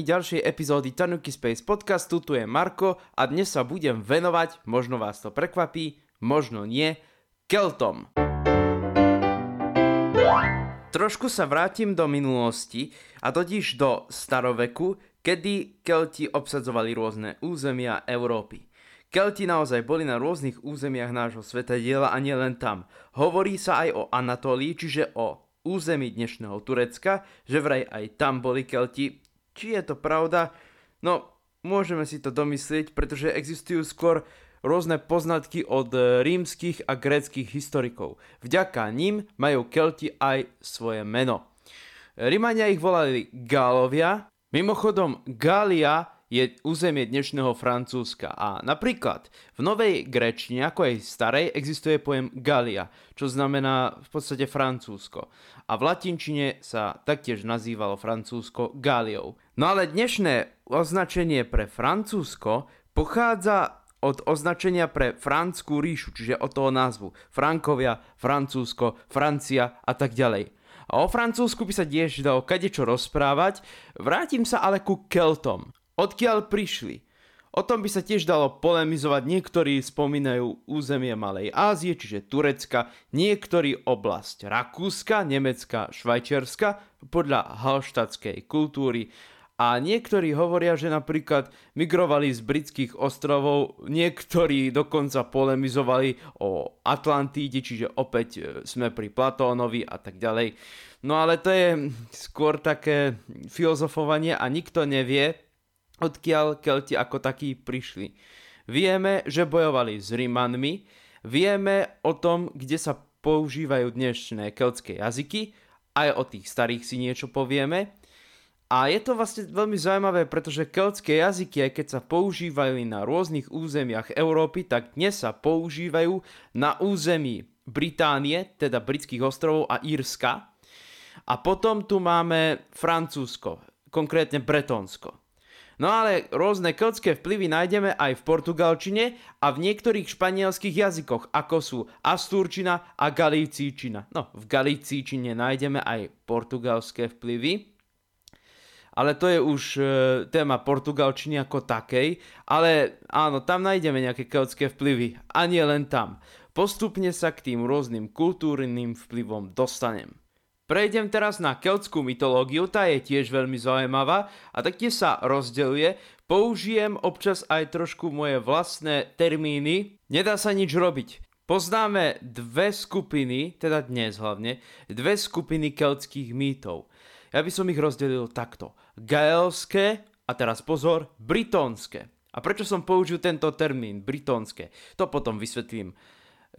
počúvaní ďalšej epizódy Tanuki Space podcastu, tu je Marko a dnes sa budem venovať, možno vás to prekvapí, možno nie, Keltom. Trošku sa vrátim do minulosti, a totiž do staroveku, kedy Kelti obsadzovali rôzne územia Európy. Kelti naozaj boli na rôznych územiach nášho diela a nielen tam. Hovorí sa aj o Anatólii, čiže o území dnešného Turecka, že vraj aj tam boli Kelti, či je to pravda? No, môžeme si to domyslieť, pretože existujú skôr rôzne poznatky od e, rímskych a gréckých historikov. Vďaka ním majú Kelti aj svoje meno. Rímania ich volali Gálovia. Mimochodom, Gália je územie dnešného Francúzska a napríklad v novej grečtine, ako aj starej, existuje pojem Galia, čo znamená v podstate Francúzsko a v latinčine sa taktiež nazývalo Francúzsko Gáliou. No ale dnešné označenie pre Francúzsko pochádza od označenia pre Franskú ríšu, čiže od toho názvu. Frankovia, Francúzsko, Francia a tak ďalej. A o Francúzsku by sa tiež dalo kadečo rozprávať, vrátim sa ale ku Keltom. Odkiaľ prišli? O tom by sa tiež dalo polemizovať, niektorí spomínajú územie Malej Ázie, čiže Turecka, niektorí oblasť Rakúska, Nemecka, Švajčiarska, podľa halštatskej kultúry. A niektorí hovoria, že napríklad migrovali z britských ostrovov, niektorí dokonca polemizovali o Atlantíde, čiže opäť e, sme pri Platónovi a tak ďalej. No ale to je skôr také filozofovanie a nikto nevie, odkiaľ Kelti ako takí prišli. Vieme, že bojovali s Rimanmi, vieme o tom, kde sa používajú dnešné keltské jazyky, aj o tých starých si niečo povieme. A je to vlastne veľmi zaujímavé, pretože keltské jazyky, aj keď sa používajú na rôznych územiach Európy, tak dnes sa používajú na území Británie, teda britských ostrovov a Írska. A potom tu máme Francúzsko, konkrétne Bretonsko. No ale rôzne keltské vplyvy nájdeme aj v portugalčine a v niektorých španielských jazykoch, ako sú astúrčina a galicíčina. No, v galicíčine nájdeme aj portugalské vplyvy, ale to je už e, téma portugalčiny ako takej, ale áno, tam nájdeme nejaké keltské vplyvy a nie len tam. Postupne sa k tým rôznym kultúrnym vplyvom dostanem. Prejdem teraz na keltskú mytológiu, tá je tiež veľmi zaujímavá a taktiež sa rozdeľuje. Použijem občas aj trošku moje vlastné termíny. Nedá sa nič robiť. Poznáme dve skupiny, teda dnes hlavne, dve skupiny keltských mýtov. Ja by som ich rozdelil takto. Gaelské a teraz pozor, britónske. A prečo som použil tento termín, britónske? To potom vysvetlím.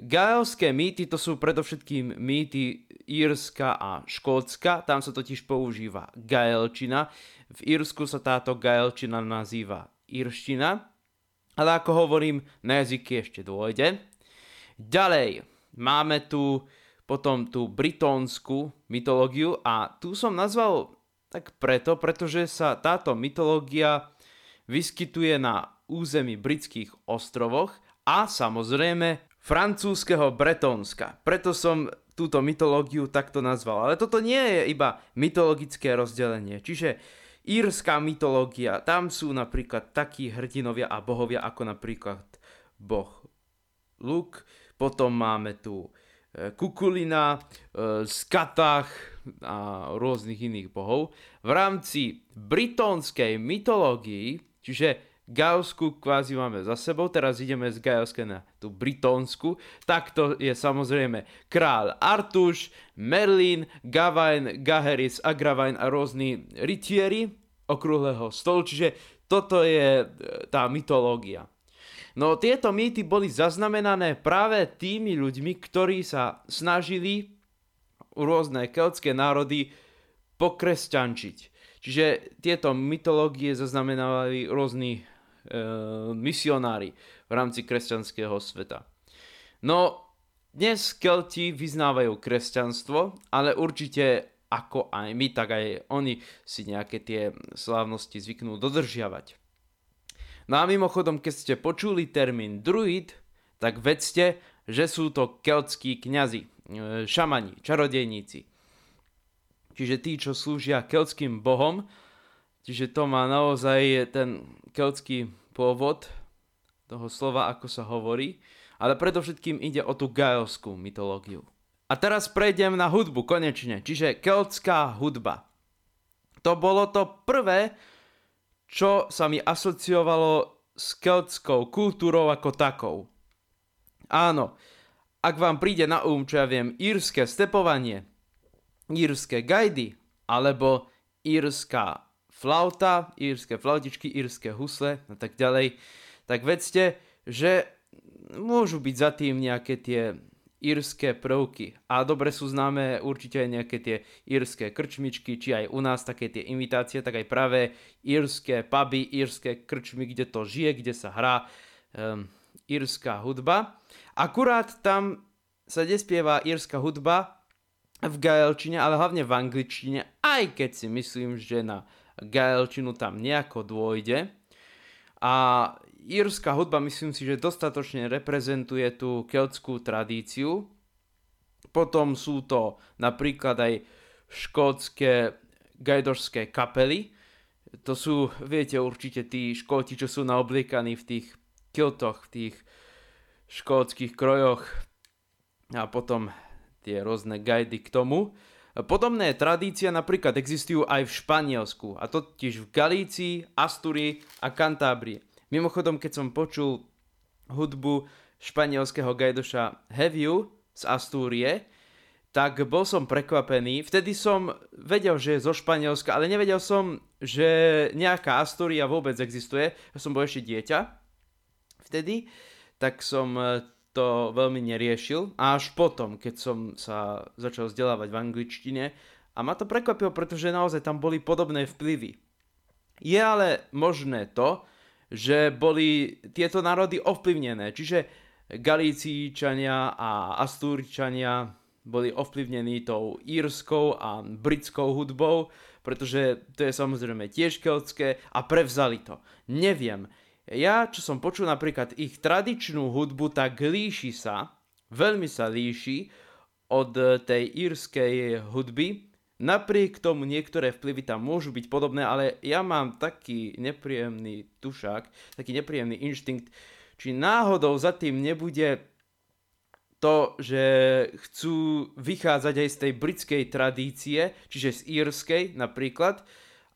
Gaelské mýty to sú predovšetkým mýty Írska a Škótska, tam sa totiž používa gaelčina. V Írsku sa táto gaelčina nazýva írština, ale ako hovorím, na jazyky ešte dôjde. Ďalej, máme tu potom tú britónsku mytológiu a tu som nazval tak preto, pretože sa táto mytológia vyskytuje na území britských ostrovoch a samozrejme francúzského Bretónska. Preto som túto mytológiu takto nazval. Ale toto nie je iba mytologické rozdelenie. Čiže írska mytológia, tam sú napríklad takí hrdinovia a bohovia ako napríklad boh Luk, potom máme tu e, Kukulina, e, Skatach a rôznych iných bohov. V rámci britónskej mytológii, čiže Gaelsku kvázi máme za sebou, teraz ideme z Gaelska na tú Britónsku. Takto je samozrejme král Artuš, Merlin, Gawain, Gaheris, Agravain a rôzni rytieri okrúhleho stolu, čiže toto je e, tá mytológia. No tieto mýty boli zaznamenané práve tými ľuďmi, ktorí sa snažili rôzne keltské národy pokresťančiť. Čiže tieto mytológie zaznamenávali rôzni misionári v rámci kresťanského sveta. No, dnes Kelti vyznávajú kresťanstvo, ale určite ako aj my, tak aj oni si nejaké tie slávnosti zvyknú dodržiavať. No a mimochodom, keď ste počuli termín druid, tak vedzte, že sú to keltskí kňazi, e, šamani, čarodejníci. Čiže tí, čo slúžia keltským bohom, Čiže to má naozaj ten keltský pôvod toho slova, ako sa hovorí, ale predovšetkým ide o tú gaelskú mytológiu. A teraz prejdem na hudbu konečne, čiže keltská hudba. To bolo to prvé, čo sa mi asociovalo s keltskou kultúrou ako takou. Áno, ak vám príde na um, čo ja viem, írske stepovanie, írske gajdy, alebo írska flauta, írske flautičky, írske husle a tak ďalej, tak vedzte, že môžu byť za tým nejaké tie írske prvky. A dobre sú známe určite aj nejaké tie írske krčmičky, či aj u nás také tie imitácie, tak aj práve írske puby, írske krčmy, kde to žije, kde sa hrá um, írska hudba. Akurát tam sa nespieva írska hudba v gaelčine, ale hlavne v angličtine, aj keď si myslím, že na gaelčinu tam nejako dôjde. A írska hudba myslím si, že dostatočne reprezentuje tú keltskú tradíciu. Potom sú to napríklad aj škótske gajdošské kapely. To sú, viete určite, tí škóti, čo sú naobliekaní v tých kiltoch, v tých škótskych krojoch a potom tie rôzne gajdy k tomu. Podobné tradície napríklad existujú aj v Španielsku, a totiž v Galícii, Asturii a Kantábrii. Mimochodom, keď som počul hudbu španielského gajdoša Heviu z Astúrie, tak bol som prekvapený. Vtedy som vedel, že je zo Španielska, ale nevedel som, že nejaká Astúria vôbec existuje. Ja som bol ešte dieťa vtedy, tak som to veľmi neriešil. A až potom, keď som sa začal vzdelávať v angličtine, a ma to prekvapilo, pretože naozaj tam boli podobné vplyvy. Je ale možné to, že boli tieto národy ovplyvnené, čiže Galícičania a Astúrčania boli ovplyvnení tou írskou a britskou hudbou, pretože to je samozrejme tiež keltské a prevzali to. Neviem, ja, čo som počul napríklad ich tradičnú hudbu, tak líši sa, veľmi sa líši od tej írskej hudby. Napriek tomu niektoré vplyvy tam môžu byť podobné, ale ja mám taký nepríjemný tušák, taký nepríjemný inštinkt, či náhodou za tým nebude to, že chcú vychádzať aj z tej britskej tradície, čiže z írskej napríklad,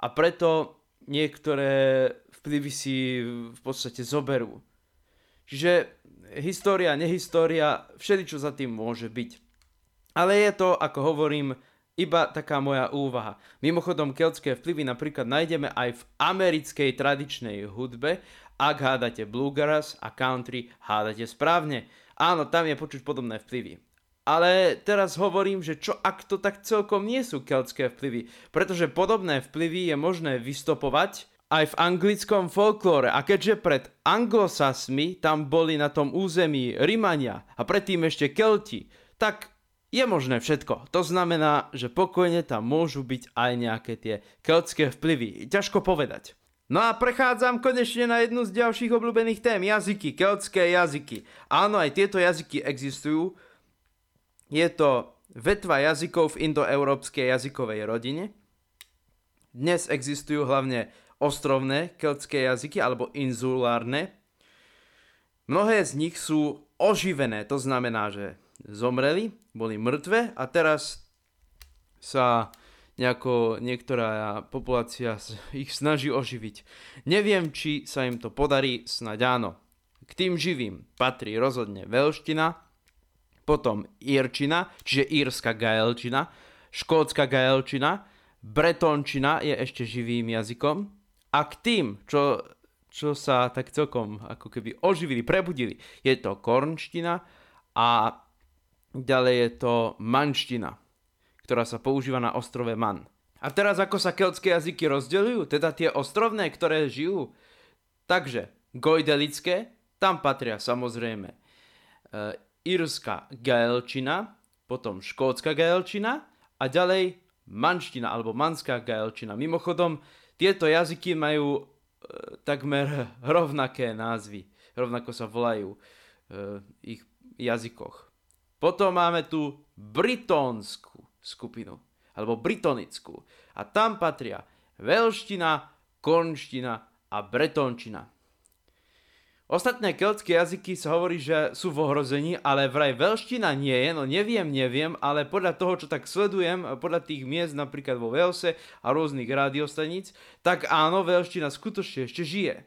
a preto niektoré vplyvy si v podstate zoberú. Čiže história, nehistória, čo za tým môže byť. Ale je to, ako hovorím, iba taká moja úvaha. Mimochodom, keltské vplyvy napríklad nájdeme aj v americkej tradičnej hudbe. Ak hádate bluegrass a country, hádate správne. Áno, tam je počuť podobné vplyvy. Ale teraz hovorím, že čo ak to tak celkom nie sú keltské vplyvy, pretože podobné vplyvy je možné vystopovať aj v anglickom folklóre. A keďže pred anglosasmi tam boli na tom území Rimania a predtým ešte Kelti, tak je možné všetko. To znamená, že pokojne tam môžu byť aj nejaké tie keltské vplyvy. Ťažko povedať. No a prechádzam konečne na jednu z ďalších obľúbených tém. Jazyky, keltské jazyky. Áno, aj tieto jazyky existujú. Je to vetva jazykov v indoeurópskej jazykovej rodine. Dnes existujú hlavne ostrovné keltské jazyky alebo inzulárne. Mnohé z nich sú oživené, to znamená, že zomreli, boli mŕtve a teraz sa nejako niektorá populácia ich snaží oživiť. Neviem, či sa im to podarí, snáď áno. K tým živým patrí rozhodne veľština, potom írčina, čiže írska gaelčina, škótska gaelčina, bretončina je ešte živým jazykom, a k tým, čo, čo sa tak celkom ako keby oživili, prebudili, je to kornština a ďalej je to manština, ktorá sa používa na ostrove Man. A teraz ako sa keltské jazyky rozdeľujú, teda tie ostrovné, ktoré žijú. Takže gojdelické, tam patria samozrejme e, írska gaelčina, potom škótska gaelčina a ďalej manština alebo manská gaelčina. Mimochodom, tieto jazyky majú e, takmer rovnaké názvy, rovnako sa volajú e, ich jazykoch. Potom máme tu britónsku skupinu, alebo britonickú. A tam patria veľština, konština a bretončina. Ostatné keltské jazyky sa hovorí, že sú v ohrození, ale vraj veľština nie je, no neviem, neviem, ale podľa toho, čo tak sledujem, podľa tých miest napríklad vo Velse a rôznych rádiostaníc, tak áno, veľština skutočne ešte žije.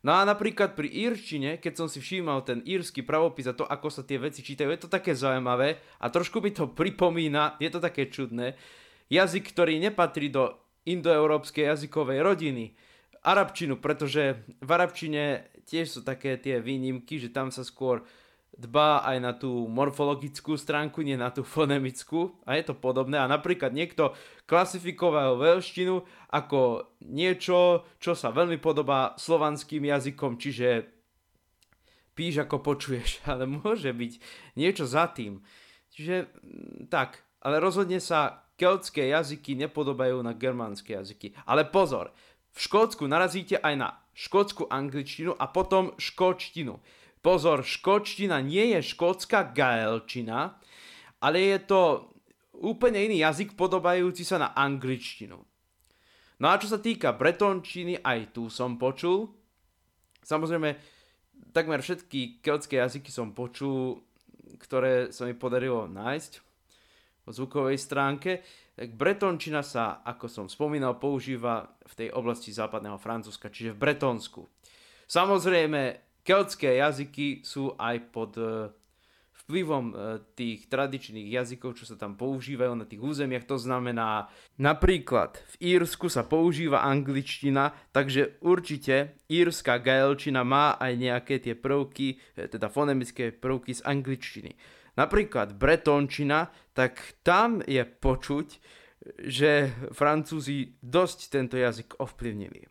No a napríklad pri írčine, keď som si všímal ten írsky pravopis a to, ako sa tie veci čítajú, je to také zaujímavé a trošku mi to pripomína, je to také čudné, jazyk, ktorý nepatrí do indoeurópskej jazykovej rodiny arabčinu, pretože v arabčine tiež sú také tie výnimky, že tam sa skôr dbá aj na tú morfologickú stránku, nie na tú fonemickú a je to podobné. A napríklad niekto klasifikoval veľštinu ako niečo, čo sa veľmi podobá slovanským jazykom, čiže píš ako počuješ, ale môže byť niečo za tým. Čiže mm, tak, ale rozhodne sa keltské jazyky nepodobajú na germánske jazyky. Ale pozor, v Škótsku narazíte aj na škótsku angličtinu a potom škóčtinu. Pozor, škóčtina nie je škótska gaelčina, ale je to úplne iný jazyk podobajúci sa na angličtinu. No a čo sa týka bretončiny, aj tu som počul. Samozrejme, takmer všetky keltské jazyky som počul, ktoré sa mi podarilo nájsť zvukovej stránke. Tak bretončina sa, ako som spomínal, používa v tej oblasti západného Francúzska, čiže v Bretonsku. Samozrejme, keltské jazyky sú aj pod e, vplyvom e, tých tradičných jazykov, čo sa tam používajú na tých územiach. To znamená, napríklad v Írsku sa používa angličtina, takže určite írska gaelčina má aj nejaké tie prvky, e, teda fonemické prvky z angličtiny napríklad bretončina, tak tam je počuť, že Francúzi dosť tento jazyk ovplyvnili.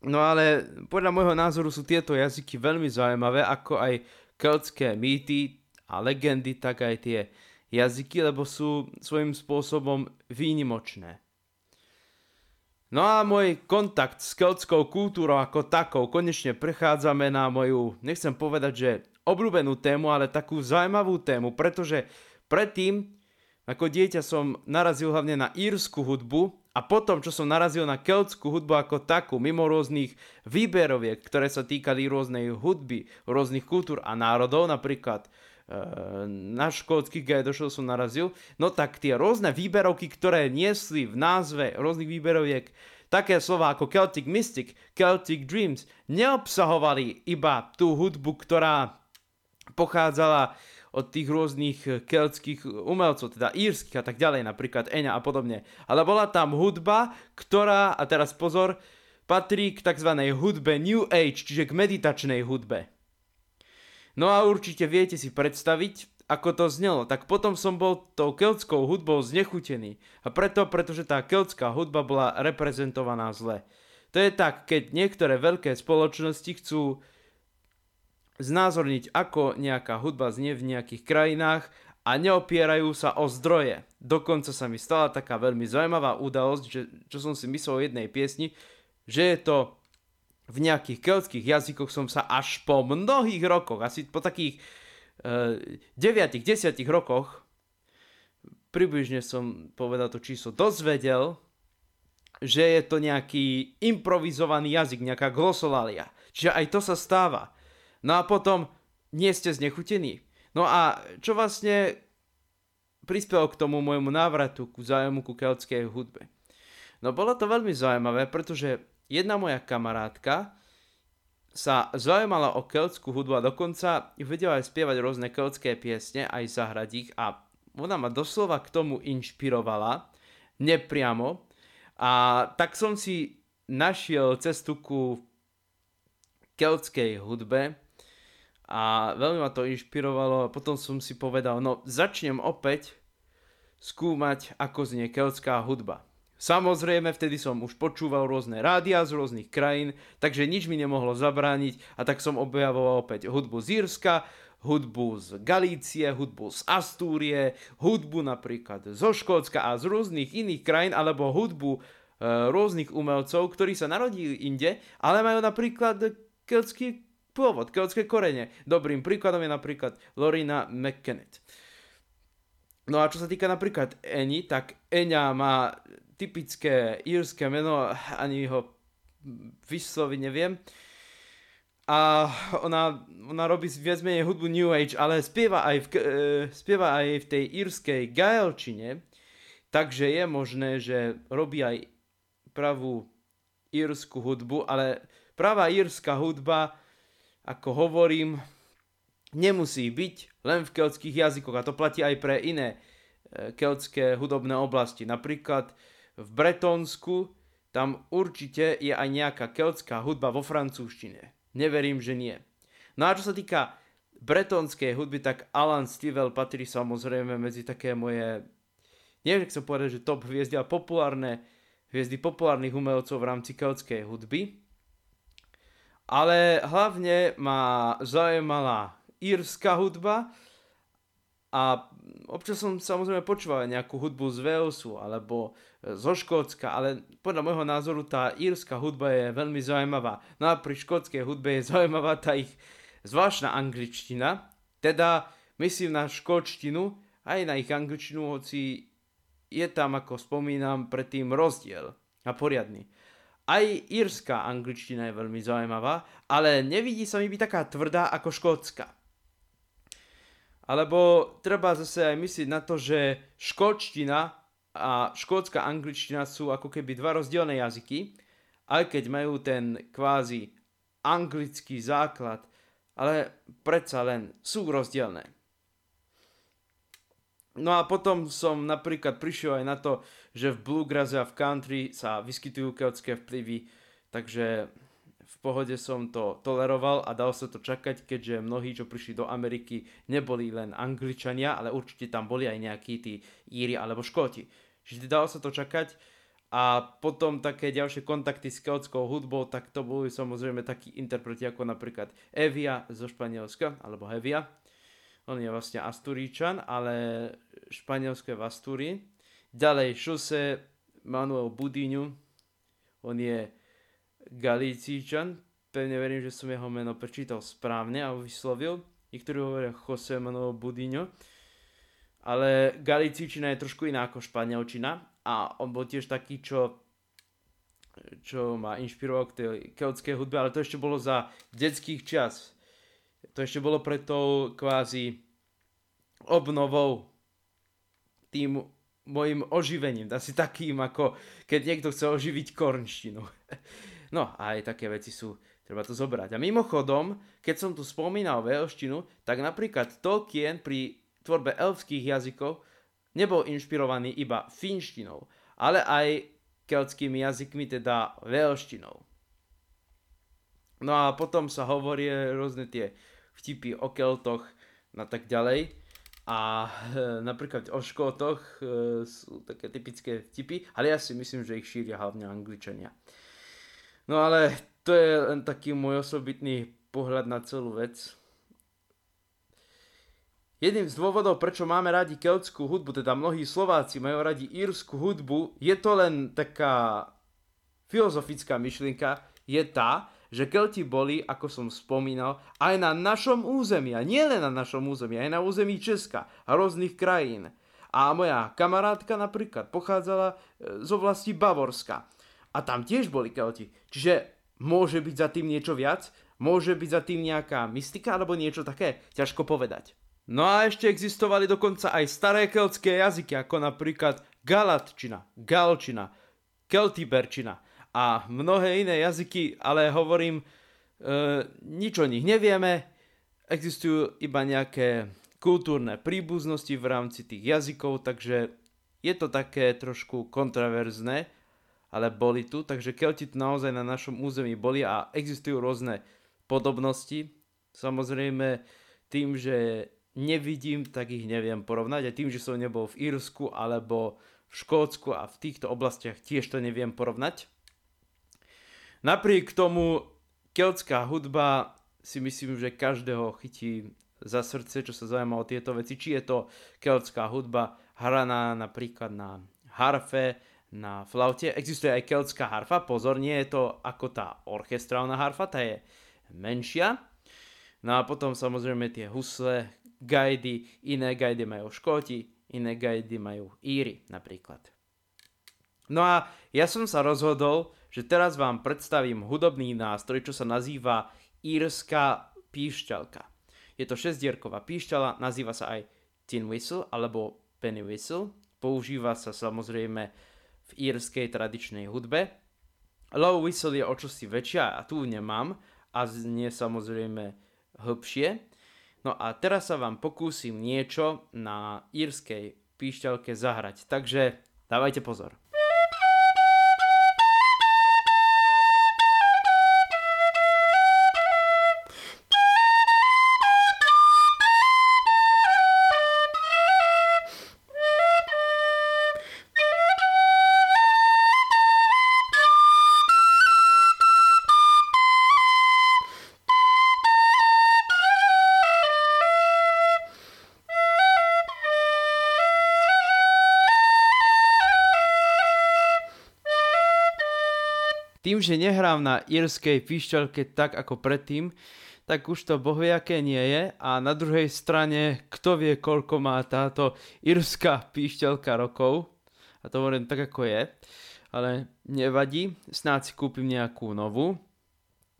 No ale podľa môjho názoru sú tieto jazyky veľmi zaujímavé, ako aj keltské mýty a legendy, tak aj tie jazyky, lebo sú svojím spôsobom výnimočné. No a môj kontakt s keltskou kultúrou ako takou konečne prechádzame na moju, nechcem povedať, že obľúbenú tému, ale takú zaujímavú tému, pretože predtým ako dieťa som narazil hlavne na írsku hudbu a potom, čo som narazil na keltskú hudbu ako takú, mimo rôznych výberoviek, ktoré sa týkali rôznej hudby, rôznych kultúr a národov, napríklad e, na škótsky došol som narazil, no tak tie rôzne výberovky, ktoré niesli v názve rôznych výberoviek také slova ako Celtic Mystic, Celtic Dreams, neobsahovali iba tú hudbu, ktorá pochádzala od tých rôznych keltských umelcov, teda írskych a tak ďalej, napríklad Eňa a podobne. Ale bola tam hudba, ktorá, a teraz pozor, patrí k tzv. hudbe New Age, čiže k meditačnej hudbe. No a určite viete si predstaviť, ako to znelo, tak potom som bol tou keltskou hudbou znechutený. A preto, pretože tá keltská hudba bola reprezentovaná zle. To je tak, keď niektoré veľké spoločnosti chcú znázorniť, ako nejaká hudba znie v nejakých krajinách a neopierajú sa o zdroje. Dokonca sa mi stala taká veľmi zaujímavá udalosť, že, čo som si myslel o jednej piesni, že je to v nejakých keltských jazykoch som sa až po mnohých rokoch, asi po takých e, 9-10 rokoch, približne som povedal to číslo, dozvedel, že je to nejaký improvizovaný jazyk, nejaká glosolalia. Čiže aj to sa stáva. No a potom nie ste znechutení. No a čo vlastne prispelo k tomu môjmu návratu ku zájmu ku keltskej hudbe? No bolo to veľmi zaujímavé, pretože jedna moja kamarátka sa zaujímala o keltskú hudbu a dokonca vedela aj spievať rôzne keltské piesne, aj zahrať ich a ona ma doslova k tomu inšpirovala, nepriamo. A tak som si našiel cestu ku keltskej hudbe a veľmi ma to inšpirovalo a potom som si povedal, no začnem opäť skúmať, ako znie keltská hudba. Samozrejme, vtedy som už počúval rôzne rádia z rôznych krajín, takže nič mi nemohlo zabrániť a tak som objavoval opäť hudbu z Írska, hudbu z Galície, hudbu z Astúrie, hudbu napríklad zo Škótska a z rôznych iných krajín, alebo hudbu e, rôznych umelcov, ktorí sa narodili inde, ale majú napríklad keltský pôvod, keltské korene. Dobrým príkladom je napríklad Lorina McKennet. No a čo sa týka napríklad Eni, tak Eňa má typické írske meno, ani ho vysloviť neviem. A ona, ona robí viac menej hudbu New Age, ale spieva aj v, e, spieva aj v tej írskej gaelčine, takže je možné, že robí aj pravú írsku hudbu, ale pravá írska hudba, ako hovorím, nemusí byť len v keltských jazykoch a to platí aj pre iné e, keltské hudobné oblasti. Napríklad v Bretonsku tam určite je aj nejaká keltská hudba vo francúzštine. Neverím, že nie. No a čo sa týka bretonskej hudby, tak Alan Stivell patrí samozrejme medzi také moje, neviem, ak sa povedať, že top hviezdy, ale populárne hviezdy populárnych umelcov v rámci keltskej hudby. Ale hlavne ma zaujímala írska hudba a občas som samozrejme počúval nejakú hudbu z Walesu alebo e, zo Škótska, ale podľa môjho názoru tá írska hudba je veľmi zaujímavá. No a pri škótskej hudbe je zaujímavá tá ich zvláštna angličtina, teda myslím na škótštinu, aj na ich angličtinu, hoci je tam, ako spomínam, predtým rozdiel a poriadny. Aj írska angličtina je veľmi zaujímavá, ale nevidí sa mi byť taká tvrdá ako škótska. Alebo treba zase aj myslieť na to, že škótština a škótska angličtina sú ako keby dva rozdielne jazyky, aj keď majú ten kvázi anglický základ, ale predsa len sú rozdielne. No a potom som napríklad prišiel aj na to, že v bluegrass a v country sa vyskytujú keltské vplyvy, takže pohode som to toleroval a dal sa to čakať, keďže mnohí, čo prišli do Ameriky, neboli len Angličania, ale určite tam boli aj nejakí tí Íri alebo Škóti. Čiže dalo sa to čakať a potom také ďalšie kontakty s keltskou hudbou, tak to boli samozrejme takí interpreti ako napríklad Evia zo Španielska, alebo Hevia. On je vlastne Asturíčan, ale Španielsko je v Astúrii. Ďalej Jose Manuel Budiňu, on je Galicíčan, pevne verím, že som jeho meno prečítal správne a vyslovil. Niektorí hovoria Jose Manuel Budino. Ale Galicíčina je trošku iná ako španielčina a on bol tiež taký, čo, čo ma inšpiroval k tej keltskej hudbe, ale to ešte bolo za detských čas. To ešte bolo pre tou kvázi obnovou tým mojim oživením, asi takým ako keď niekto chce oživiť kornštinu. No a aj také veci sú, treba to zobrať. A mimochodom, keď som tu spomínal veľštinu, tak napríklad Tolkien pri tvorbe elfských jazykov nebol inšpirovaný iba finštinou, ale aj keltskými jazykmi, teda veľštinou. No a potom sa hovorí rôzne tie vtipy o keltoch a tak ďalej. A e, napríklad o škótoch e, sú také typické vtipy, ale ja si myslím, že ich šíria hlavne Angličania. No ale to je len taký môj osobitný pohľad na celú vec. Jedným z dôvodov, prečo máme radi keltskú hudbu, teda mnohí Slováci majú radi írsku hudbu, je to len taká filozofická myšlienka, je tá, že Kelti boli, ako som spomínal, aj na našom území, a nie len na našom území, aj na území Česka a rôznych krajín. A moja kamarátka napríklad pochádzala e, z oblasti Bavorska. A tam tiež boli Kelti. Čiže môže byť za tým niečo viac? Môže byť za tým nejaká mystika alebo niečo také? Ťažko povedať. No a ešte existovali dokonca aj staré keltské jazyky, ako napríklad galatčina, galčina, keltiberčina a mnohé iné jazyky, ale hovorím, e, nič o nich nevieme, existujú iba nejaké kultúrne príbuznosti v rámci tých jazykov, takže je to také trošku kontraverzné, ale boli tu, takže Kelti tu naozaj na našom území boli a existujú rôzne podobnosti. Samozrejme, tým, že nevidím, tak ich neviem porovnať a tým, že som nebol v Írsku alebo v Škótsku a v týchto oblastiach tiež to neviem porovnať. Napriek tomu keltská hudba si myslím, že každého chytí za srdce, čo sa zaujíma o tieto veci. Či je to keltská hudba hraná napríklad na harfe, na flaute. Existuje aj keltská harfa, pozor, nie je to ako tá orchestrálna harfa, tá je menšia. No a potom samozrejme tie husle, gajdy, iné gajdy majú škóti, iné gajdy majú íry napríklad. No a ja som sa rozhodol, že teraz vám predstavím hudobný nástroj, čo sa nazýva írska píšťalka. Je to šestdierková píšťala, nazýva sa aj tin whistle alebo penny whistle. Používa sa samozrejme v írskej tradičnej hudbe. Low whistle je o čosi väčšia a tu nemám a znie samozrejme hlbšie. No a teraz sa vám pokúsim niečo na írskej píšťalke zahrať, takže dávajte pozor. Tým, že nehrám na írskej píšťalke tak ako predtým, tak už to bohviaké nie je a na druhej strane, kto vie, koľko má táto írska píšťalka rokov. A to hovorím tak, ako je. Ale nevadí, snáď si kúpim nejakú novú.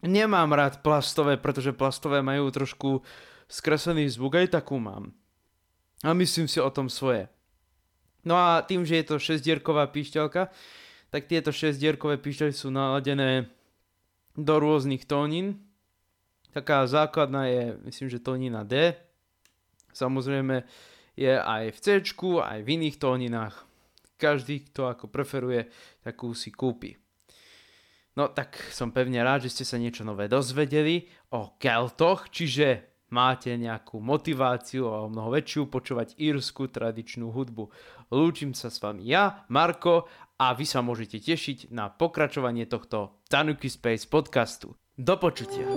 Nemám rád plastové, pretože plastové majú trošku skreslený zvuk, aj takú mám. A myslím si o tom svoje. No a tým, že je to šesťdierková píšťalka, tak tieto šesťdierkové píšťaly sú naladené do rôznych tónin. Taká základná je, myslím, že tónina D. Samozrejme je aj v C, aj v iných tóninách. Každý, kto ako preferuje, takú si kúpi. No tak som pevne rád, že ste sa niečo nové dozvedeli o Keltoch, čiže máte nejakú motiváciu a mnoho väčšiu počúvať írsku tradičnú hudbu. Lúčim sa s vami ja, Marko, a vy sa môžete tešiť na pokračovanie tohto Tanuki Space podcastu. Do počutia.